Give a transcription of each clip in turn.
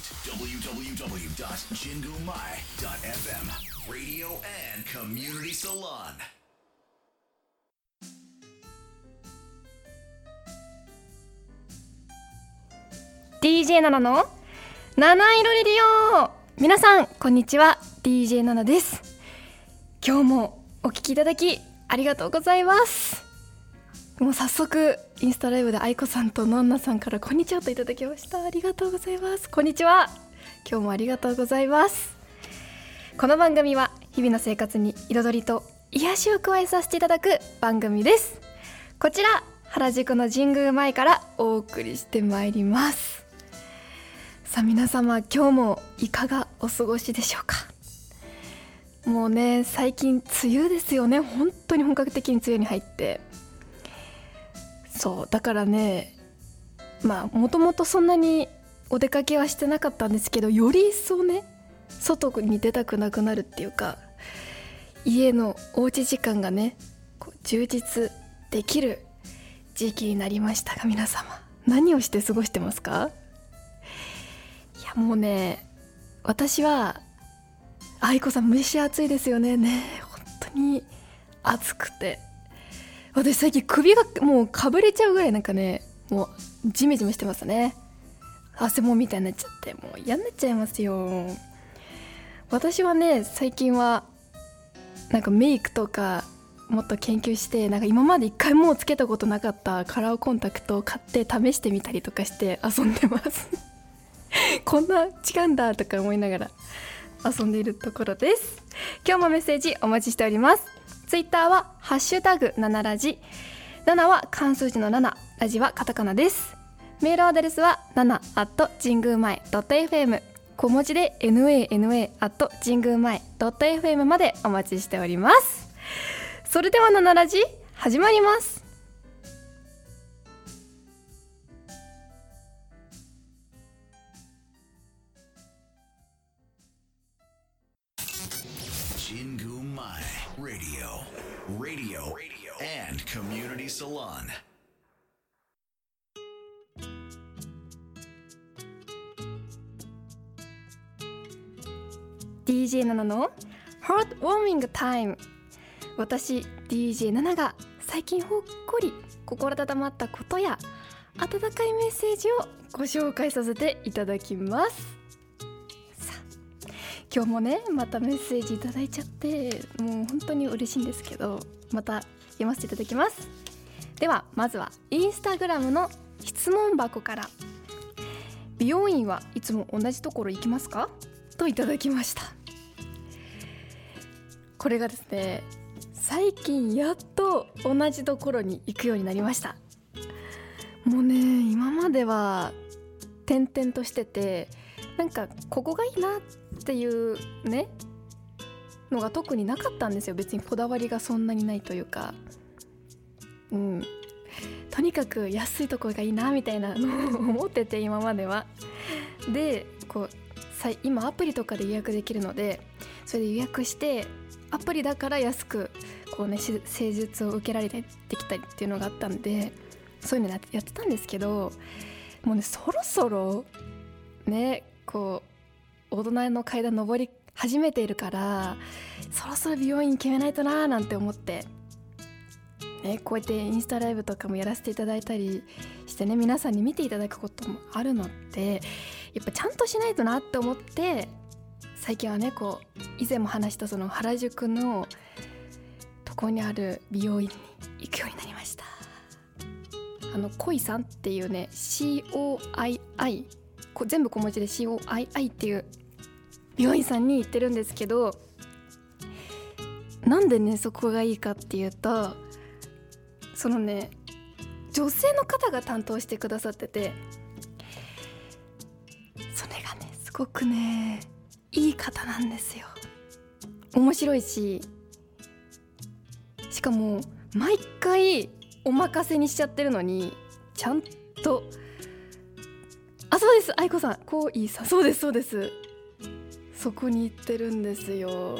website www.jingumai.fm. Radio and Community Salon「DJ ナナの七色レディオ」皆さんこんにちは。DJ ナナです。今日もお聞きいただきありがとうございます。もう早速インスタライブで愛子さんとナンナさんからこんにちはといただきました。ありがとうございます。こんにちは。今日もありがとうございます。この番組は日々の生活に彩りと癒しを加えさせていただく番組です。こちら原宿の神宮前からお送りしてまいります。さあ皆様今日もいかがお過ごしでしょうか？もうね最近梅雨ですよね。本当に本格的に梅雨に入って。そうだからねまあもともとそんなにお出かけはしてなかったんですけどより一層ね外に出たくなくなるっていうか家のおうち時間がねこう充実できる時期になりましたが皆様。何をして過ごしてますか？いやもうね私は愛子さん蒸し暑いですよね。ね本当に暑くて。私最近首がもうかぶれちゃうぐらいなんかねもうジメジメしてますね。汗もみたいになっちゃってもう嫌になっちゃいますよ。私はね最近はなんかメイクとかもっと研究してなんか今まで一回もうつけたことなかったカラーコンタクトを買って試してみたりとかして遊んでます。こんな違うんだとか思いながら遊んでいるところです。今日もメッセージお待ちしております。ツイッターはハッシュタグ7ラジ。7は漢数字の7ラジはカタカナです。メールアドレスは7 at 神宮前 .fm 小文字で nana at 神宮前 .fm までお待ちしております。それでは7ラジ始まります。神宮前 Radio Radio Radio, and Community Salon「DJ7 の Heart Warming Time」私 DJ7 が最近ほっこり心温まったことや温かいメッセージをご紹介させていただきます今日もねまたメッセージいただいちゃってもう本当に嬉しいんですけどまた読ませていただきます。ではまずはインスタグラムの質問箱から。美容院はいつも同じところ行きますか？といただきました。これがですね最近やっと同じところに行くようになりました。もうね今までは転々としててなんかここがいいなっていうねのが特になかったんですよ。別にこだわりがそんなにないというか。うん。とにかく安いところがいいなみたいなのを思ってて今までは。でこう今アプリとかで予約できるのでそれで予約してアプリだから安くこうね施術を受けられてできたりっていうのがあったんでそういうのやってたんですけどもうねそろそろねこう大人の階段登り始めているからそろそろ美容院決めないとなーなんて思って、ね、こうやってインスタライブとかもやらせていただいたりしてね皆さんに見ていただくこともあるのでやっぱちゃんとしないとなって思って最近はねこう以前も話したその原宿のとこにある美容院に行くようになりました。あの恋さんっていうね COII 全部小文字で COII っていう美容院さんに行ってるんですけどなんでねそこがいいかっていうとそのね女性の方が担当してくださっててそれがねすごくねいい方なんですよ。面白いししかも毎回お任せにしちゃってるのにちゃんとあそうです愛子さんこういいさそうですそうです。そこに行ってるんですよ。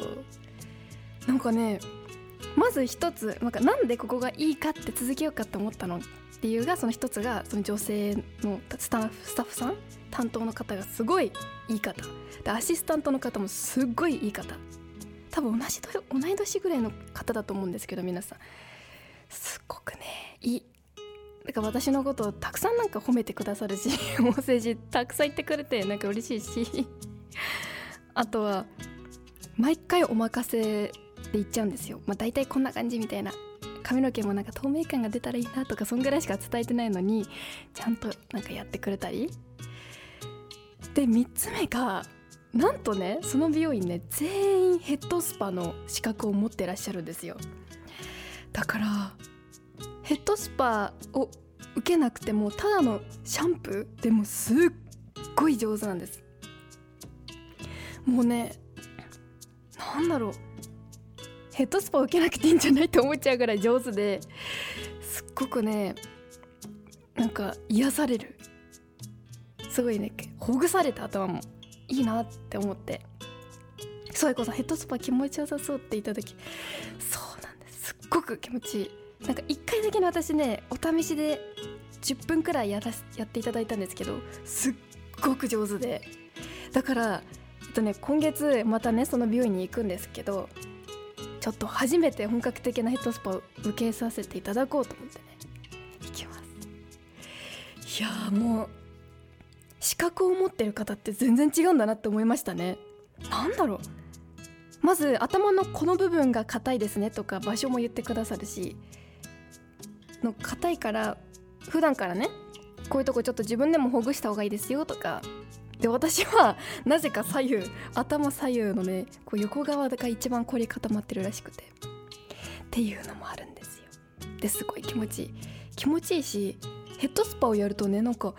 なんかねまず一つなんかなんでここがいいかって続けようかと思ったの理由がその一つがその女性のスタッフさん担当の方がすごいいい方。でアシスタントの方もすっごいいい方。多分同じ同い年ぐらいの方だと思うんですけど皆さん。すっごくねいい。だから私のことをたくさんなんか褒めてくださるし メッセージたくさん言ってくれてなんか嬉しいし。あとは毎回お任せで言っちゃうんですよ、まあ、大体こんな感じみたいな。髪の毛もなんか透明感が出たらいいなとかそんぐらいしか伝えてないのにちゃんとなんかやってくれたり。で3つ目がなんとねその美容院ね全員ヘッドスパの資格を持ってらっしゃるんですよ。だからヘッドスパを受けなくてもただのシャンプーでもすっごい上手なんです。もうねなんだろう。ヘッドスパ受けなくていいんじゃないって思っちゃうぐらい上手ですっごくねなんか癒される。すごいねほぐされた頭もいいなって思って。そういこさんヘッドスパ気持ちよさそうって言った時。そうなんです。すっごく気持ちいい。なんか1回だけの私ねお試しで10分くらいやらやっていただいたんですけどすっごく上手で。だからっとね今月またねその美容院に行くんですけどちょっと初めて本格的なヘッドスパを受けさせていただこうと思ってね行きます。いやもう資格を持ってる方って全然違うんだなって思いましたね。なんだろう。まず頭のこの部分が硬いですねとか場所も言ってくださるしの硬いから普段からねこういうとこちょっと自分でもほぐした方がいいですよとかで私はなぜか左右頭左右のねこう横側が一番凝り固まってるらしくて。っていうのもあるんですよ。ですごい気持ちいい。気持ちいいしヘッドスパをやるとねなんか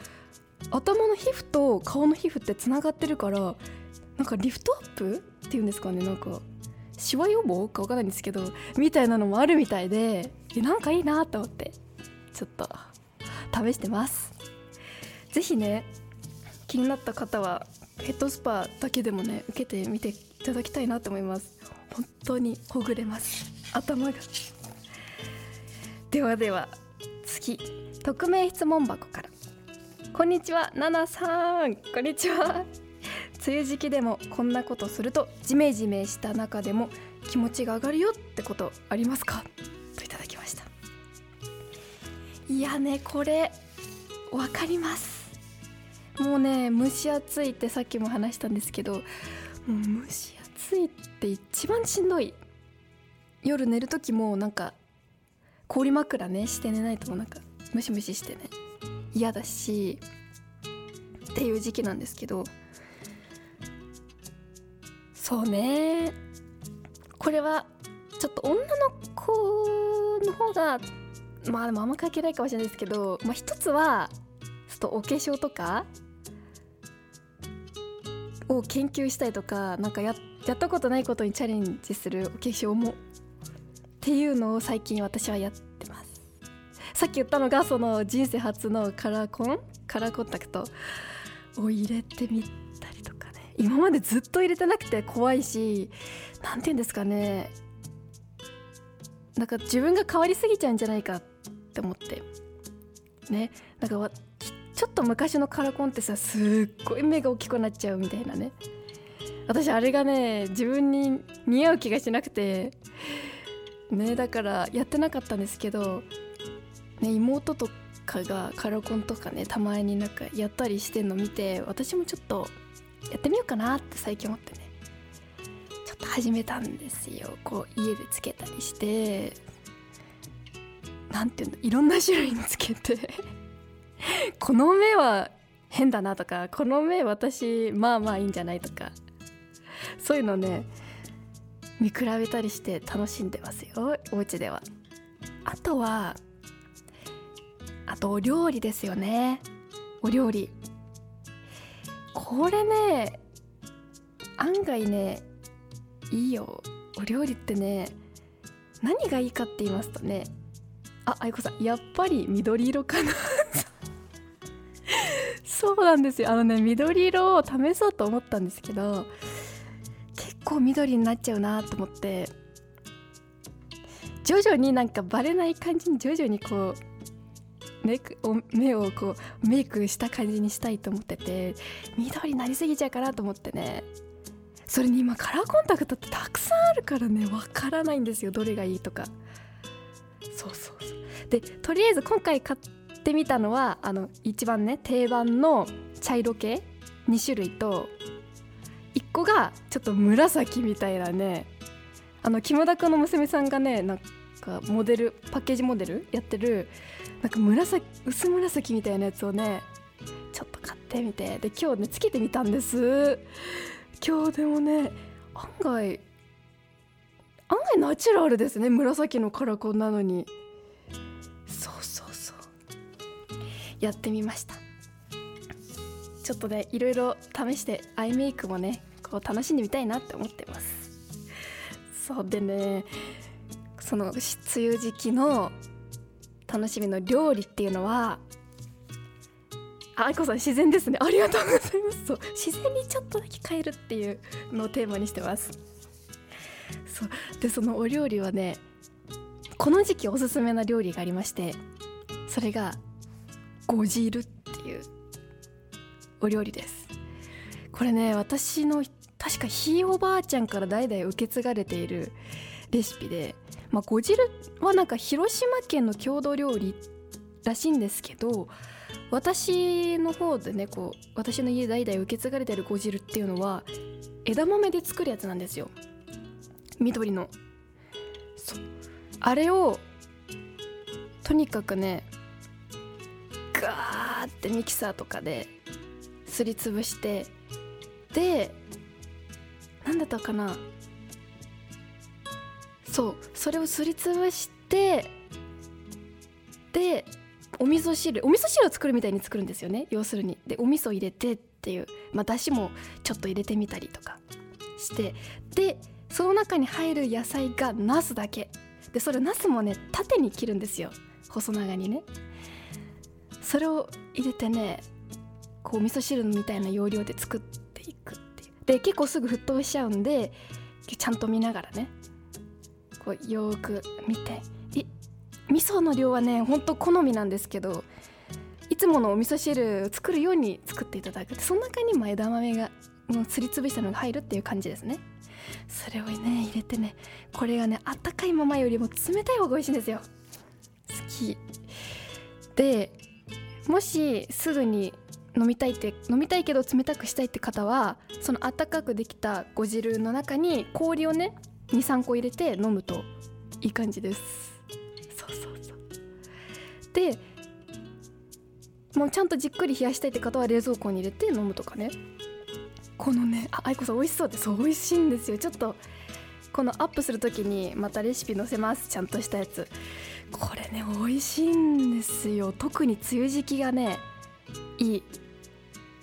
頭の皮膚と顔の皮膚ってつながってるからなんかリフトアップっていうんですかねなんかシワ予防か分かんないんですけどみたいなのもあるみたいでなんかいいなと思ってちょっと試してます。是非ね気になった方はヘッドスパだけでもね受けてみていただきたいなと思います。本当にほぐれます。頭が。ではでは次匿名質問箱から。こんにちはナナさん。こんにちは。梅雨時期でもこんなことするとジメジメした中でも気持ちが上がるよってことありますか？といただきました。いやねこれ分かります。もうね蒸し暑いってさっきも話したんですけどもう蒸し暑いって一番しんどい。夜寝る時もなんか氷枕ねして寝ないともなんかムシムシしてね嫌だしっていう時期なんですけど。そうね。これはちょっと女の子の方がまあでもあんま関係ないかもしれないですけど、まあ、一つはちょっとお化粧とかを研究したいとかなんかややったことないことにチャレンジするお化粧もっていうのを最近私はやってます。さっき言ったのがその人生初のカラーコンカラーコンタクトを入れてみたりとかね。今までずっと入れてなくて怖いし何て言うんですかね。なんか自分が変わりすぎちゃうんじゃないかって思って。ね。なんかちょっと昔のカラコンってさすっごい目が大きくなっちゃうみたいなね。私あれがね自分に似合う気がしなくて。ねだからやってなかったんですけど、ね、妹とかがカラコンとかねたまになんかやったりしてんの見て私もちょっとやってみようかなって最近思ってね。ちょっと始めたんですよ。こう家でつけたりして。何ていうのいろんな種類につけて。この目は変だなとかこの目私まあまあいいんじゃないとかそういうのね見比べたりして楽しんでますよお家では。あとはあとお料理ですよね。お料理。これね案外ねいいよ。お料理ってね何がいいかって言いますとねあ愛子さんやっぱり緑色かな。そうなんですよ。あのね緑色を試そうと思ったんですけど結構緑になっちゃうなと思って。徐々になんかバレない感じに徐々にこうね、お目をこうメイクした感じにしたいと思ってて緑になりすぎちゃうかなと思ってね。それに今カラーコンタクトってたくさんあるからねわからないんですよ。どれがいいとか。そうそうそう。でとりあえず今回買ってみたのはあの一番ね定番の茶色系？2種類と1個がちょっと紫みたいなねあの木村君の娘さんがねなんかモデルパッケージモデルやってるなんか紫薄紫みたいなやつをねちょっと買ってみてで今日ねつけてみたんです。今日でもね案外案外ナチュラルですね紫のカラコンなのに。やってみました。ちょっとねいろいろ試してアイメイクもねこう楽しんでみたいなって思ってます。そうでねその梅雨時期の楽しみの料理っていうのはあいこさん自然ですね。ありがとうございます。そう自然にちょっとだけ変えるっていうのをテーマにしてます。そうでそのお料理はねこの時期おすすめな料理がありましてそれがご汁っていうお料理です。これね私の確かひいおばあちゃんから代々受け継がれているレシピで、まあ、ご汁はなんか広島県の郷土料理らしいんですけど私の方でねこう私の家代々受け継がれてるご汁っていうのは枝豆で作るやつなんですよ。緑の。あれをとにかくねーってミキサーとかですりつぶしてで何だったかな。そうそれをすりつぶしてでお味噌汁お味噌汁を作るみたいに作るんですよね。要するに。でお味噌入れてっていう。まあだしもちょっと入れてみたりとかして。でその中に入る野菜がナスだけ。でそれナスもね縦に切るんですよ。細長にね。それを入れてねこう味噌汁みたいな要領で作っていくっていう。で結構すぐ沸騰しちゃうんでちゃんと見ながらねこうよーく見て。い味噌の量はねほんと好みなんですけどいつものお味噌汁作るように作っていただく。その中にまあ枝豆がもうすりつぶしたのが入るっていう感じですね。それをね入れてねこれがねあったかいままよりも冷たい方が美味しいんですよ。好き。でもしすぐに飲みたいって飲みたいけど冷たくしたいって方はそのあったかくできたご汁の中に氷をね23個入れて飲むといい感じです。そうそうそう。でもうちゃんとじっくり冷やしたいって方は冷蔵庫に入れて飲むとかね。このねあ愛子さん美味しそうです。美味しいんですよ。ちょっとこのアップする時にまたレシピ載せます。ちゃんとしたやつ。これね美味しいんですよ。特に梅雨時期がねいい。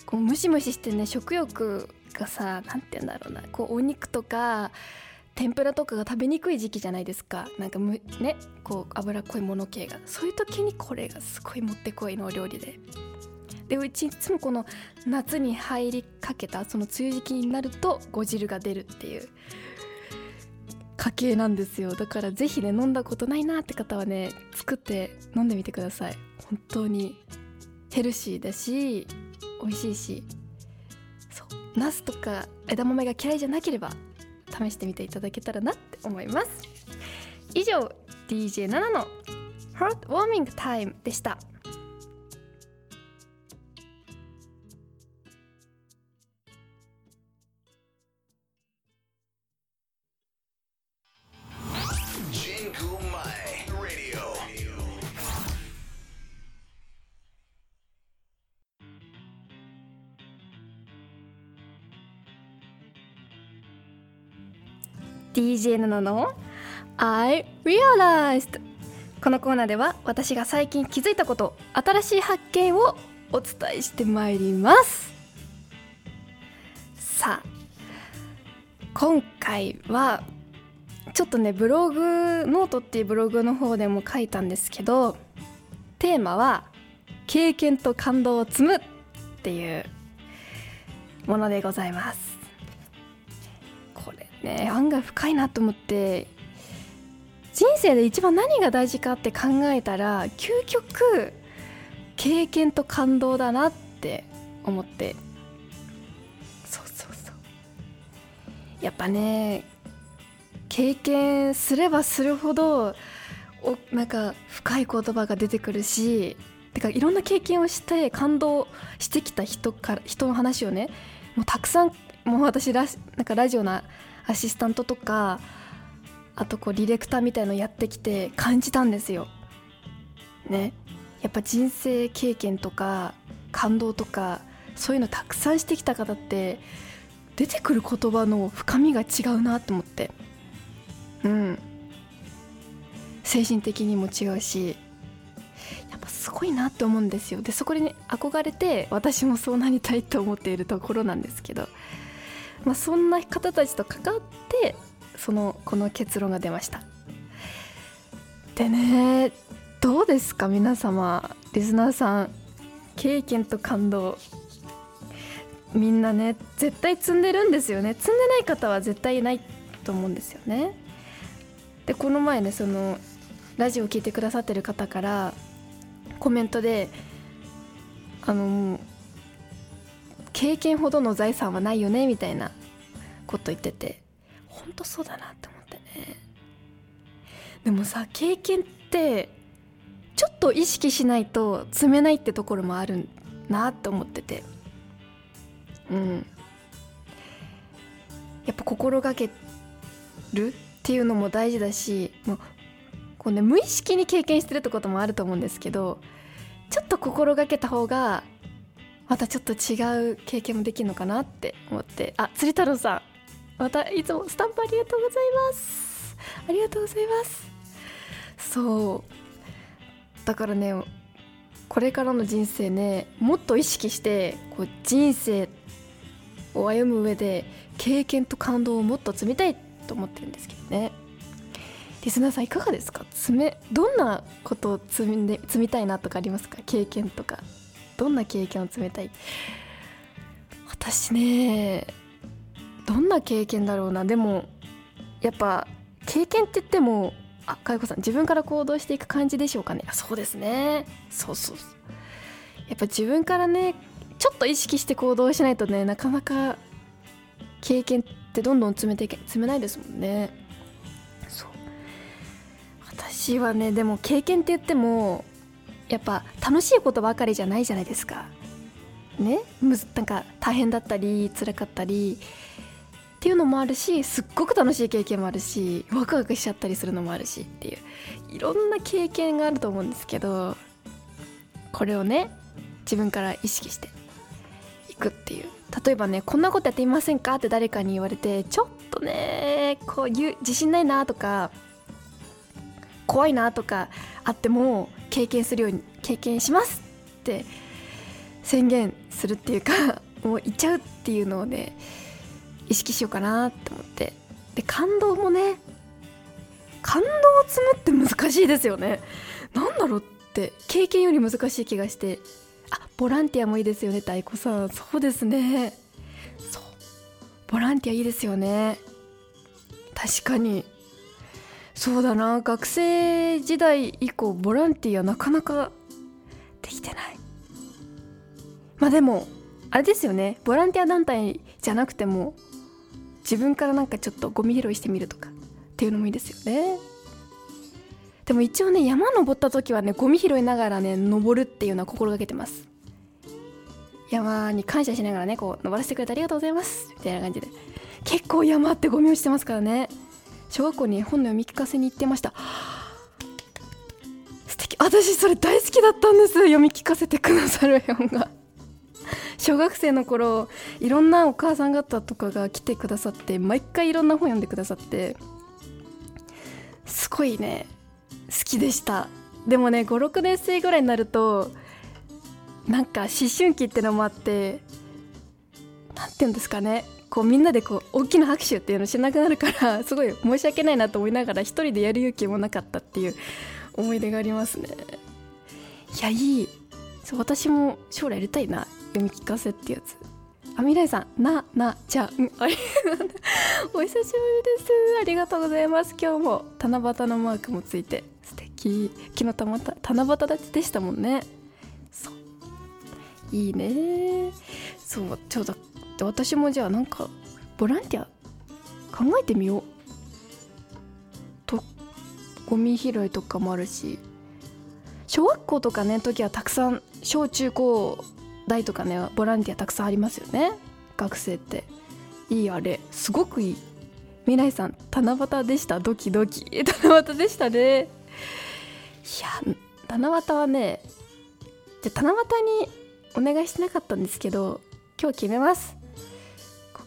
こうムシムシしてね食欲がさ何て言うんだろうな。こうお肉とか天ぷらとかが食べにくい時期じゃないですか。なんかむねこう脂っこいもの系が。そういう時にこれがすごいもってこいのお料理で。でうちいつもこの夏に入りかけたその梅雨時期になるとご汁が出るっていう。家系なんですよ。だからぜひね飲んだことないなって方はね作って飲んでみてください。本当にヘルシーだし美味しいし。そう。ナスとか枝豆が嫌いじゃなければ試してみていただけたらなって思います。以上 DJ7 の Heart Warming Time でした。DJ7 の？I Realized」このコーナーでは私が最近気づいたこと新しい発見をお伝えしてまいります。さあ今回はちょっとねブログノートっていうブログの方でも書いたんですけどテーマは「経験と感動を積む」っていうものでございます。ね案外深いなと思って。人生で一番何が大事かって考えたら究極経験と感動だなって思って。そうそうそう。やっぱね経験すればするほどおなんか深い言葉が出てくるしてかいろんな経験をして感動してきた人から人の話をねもうたくさんもう私ラなんかラジオのアシスタントとかあとこうディレクターみたいのやってきて感じたんですよ。ね。やっぱ人生経験とか感動とかそういうのたくさんしてきた方って出てくる言葉の深みが違うなと思って。うん。精神的にも違うしやっぱすごいなって思うんですよ。でそこに、憧れて私もそうなりたいと思っているところなんですけど、まあ、そんな方たちと関わってそのこの結論が出ました。でねどうですか皆様リスナーさん経験と感動。みんなね絶対積んでるんですよね。積んでない方は絶対いないと思うんですよね。でこの前ねそのラジオを聴いてくださってる方からコメントであの経験ほどの財産はないよねみたいなこと言ってて。本当そうだなって思ってね。でもさ経験ってちょっと意識しないと積めないってところもあるなって思ってて。うん。やっぱ心がけるっていうのも大事だしもうこう、ね、無意識に経験してるってこともあると思うんですけどちょっと心がけた方がまたちょっと違う経験もできるのかなって思って。あ釣り太郎さん。またいつもスタンプありがとうございます。ありがとうございます。そう。だからねこれからの人生ねもっと意識してこう人生を歩む上で経験と感動をもっと積みたいと思ってるんですけどね。リスナーさんいかがですか？積めどんなことを積んで積みたいなとかありますか？経験とか。どんな経験を積みたい？私ねどんな経験だろうな。でもやっぱ経験って言ってもあかいこさん自分から行動していく感じでしょうかね？そうですね。そうそう。やっぱ自分からねちょっと意識して行動しないとねなかなか経験ってどんどん詰めていけ詰めないですもんね。そう。私はねでも経験って言ってもやっぱ楽しいことばかりじゃないじゃないですか。ね？むずなんか大変だったり辛かったり。っていうのもあるしすっごく楽しい経験もあるしワクワクしちゃったりするのもあるしっていう。いろんな経験があると思うんですけどこれをね自分から意識していくっていう。例えばねこんなことやってみませんか？って誰かに言われてちょっとねこういう自信ないなとか怖いなとかあっても経験するように経験しますって宣言するっていうかもう言っちゃうっていうのをね意識しようかなって思って。で感動もね感動を積むって難しいですよね。なんだろうって。経験より難しい気がして。あボランティアもいいですよね太鼓さん。そうですね。そう。ボランティアいいですよね。確かに。そうだな。学生時代以降ボランティアなかなかできてない。まあでもあれですよね。ボランティア団体じゃなくても自分からなんかちょっとゴミ拾いしてみるとかっていうのもいいですよね。でも一応ね山登った時はねゴミ拾いながらね登るっていうのは心がけてます。山に感謝しながらねこう登らせてくれてありがとうございます。みたいな感じで。結構山ってゴミ落ちてますからね。小学校に本の読み聞かせに行ってました。素敵。私それ大好きだったんです。読み聞かせてくださる本が小学生の頃いろんなお母さん方とかが来てくださって毎回いろんな本読んでくださって。すごいね。好きでした。でもね56年生ぐらいになるとなんか思春期ってのもあって何て言うんですかね。こうみんなでこう大きな拍手っていうのしなくなるから すごい申し訳ないなと思いながら一人でやる勇気もなかったっていう思い出がありますね。いやいい。そう私も将来やりたいな読み聞かせってやつ。あみらいさん。ななちゃんあり お久しぶりです。ありがとうございます。今日も七夕のマークもついて素敵。昨日たまた七夕立ちでしたもんね。そう。いいね。そうちょうど私もじゃあなんかボランティア考えてみよう。とゴミ拾いとかもあるし。小学校とかね時はたくさん小中高大とかねボランティアたくさんありますよね。学生って。いいあれ。すごくいい。未来さん七夕でした？ドキドキ。七夕でしたね。いや七夕はねじゃ七夕にお願いしてなかったんですけど今日決めます。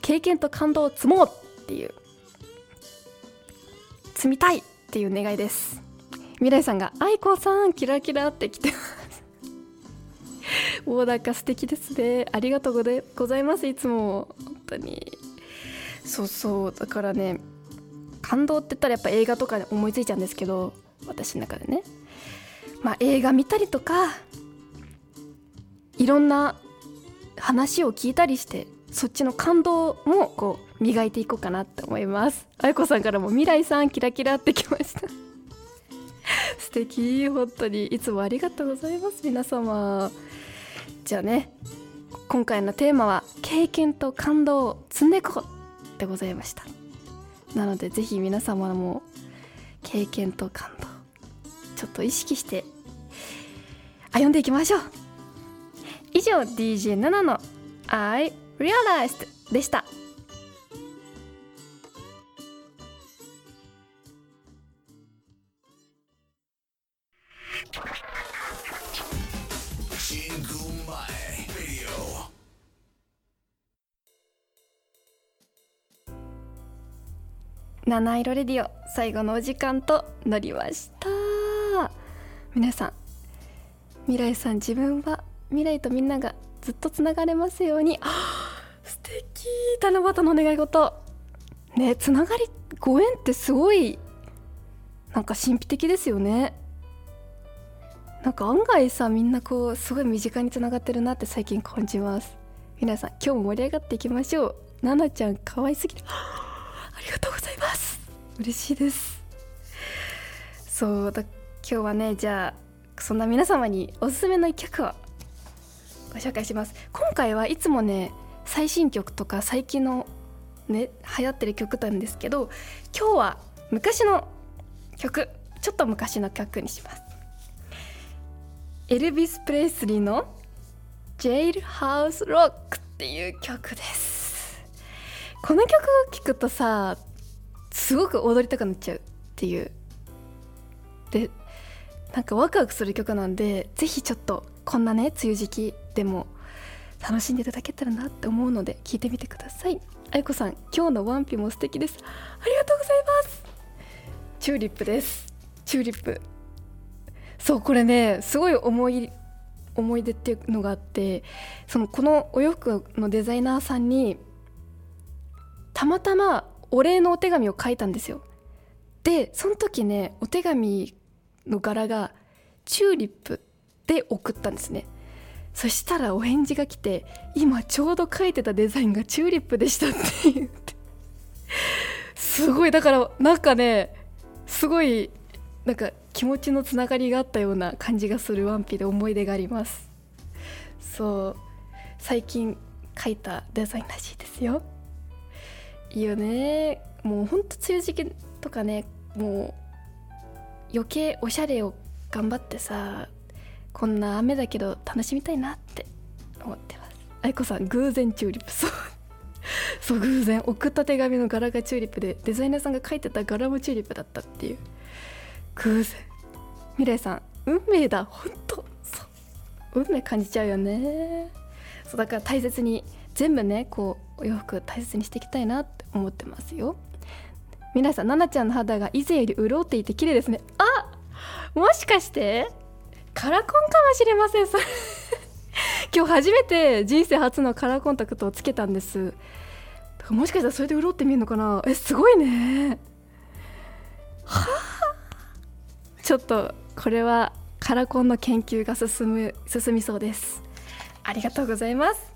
経験と感動を積もうっていう。積みたいっていう願いです。未来さんが「愛子さんキラキラ」って来て。ま すもうなんか素敵ですね。ありがとうございますいつも。本当に。そうそう。だからね感動って言ったらやっぱ映画とかで思いついちゃうんですけど私の中でね。まあ映画見たりとかいろんな話を聞いたりしてそっちの感動もこう磨いていこうかなって思います。あやこさんからも未来さんキラキラってきました。素敵。本当に。いつもありがとうございます。皆様。じゃあね。今回のテーマは経験と感動を積んでいこうでございました。なのでぜひ皆様も経験と感動ちょっと意識して歩んでいきましょう。以上 DJ7 の I Realized でした。七色レディオ最後のお時間となりました。皆さん未来さん自分は未来とみんながずっとつながれますように。素敵七夕の願い事。ねつながりご縁ってすごいなんか神秘的ですよね。なんか案外さみんなこうすごい身近につながってるなって最近感じます。皆さん今日も盛り上がっていきましょう。ななちゃん可愛すぎて。ありがとうございます。嬉しいです。そうだ今日はねじゃあそんな皆様におすすめの一曲をご紹介します。今回はいつもね最新曲とか最近のね流行ってる曲なんですけど今日は昔の曲ちょっと昔の曲にします。エルビス・プレイスリーの「ジェイルハウス・ロック」っていう曲です。この曲を聴くとさすごく踊りたくなっちゃうっていう。でなんかワクワクする曲なんでぜひちょっとこんなね梅雨時期でも楽しんでいただけたらなって思うので聞いてみてください。あゆこさん今日のワンピも素敵です。ありがとうございます。チューリップです。チューリップ。そうこれねすごい思い思い出っていうのがあってそのこのお洋服のデザイナーさんにたまたまお礼のお手紙を書いたんですよ。でその時ねお手紙の柄がチューリップで送ったんですね。そしたらお返事が来て今ちょうど書いてたデザインがチューリップでしたって言って。すごいだからなんかねすごいなんか気持ちのつながりがあったような感じがするワンピで思い出があります。そう。最近書いたデザインらしいですよ。いいよね。もうほんと梅雨時期とかねもう余計おしゃれを頑張ってさこんな雨だけど楽しみたいなって思ってます。愛子さん偶然チューリップ。そう。そう偶然送った手紙の柄がチューリップでデザイナーさんが書いてた柄もチューリップだったっていう偶然。未来さん運命だ。本当。そう。運命感じちゃうよね。そうだから大切に全部ねこうお洋服大切にしていきたいなって思ってますよ。皆さん奈々ちゃんの肌が以前より潤っていて綺麗ですね。あもしかしてカラコンかもしれません。それ。今日初めて人生初のカラーコンタクトをつけたんです。もしかしたらそれで潤ってみるのかな？えすごいね。はあちょっとこれはカラコンの研究が進む進みそうです。ありがとうございます。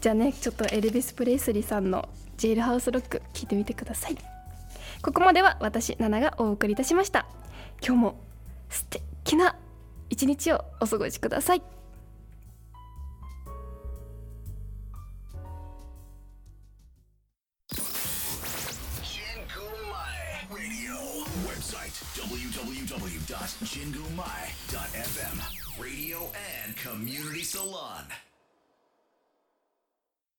じゃあねちょっとエルビス・プレイスリーさんの「ジェイルハウスロック」聞いてみてください。ここまでは私ナナがお送りいたしました。今日も素敵な一日をお過ごしください。www.jingumai.fm Radio and Community Salon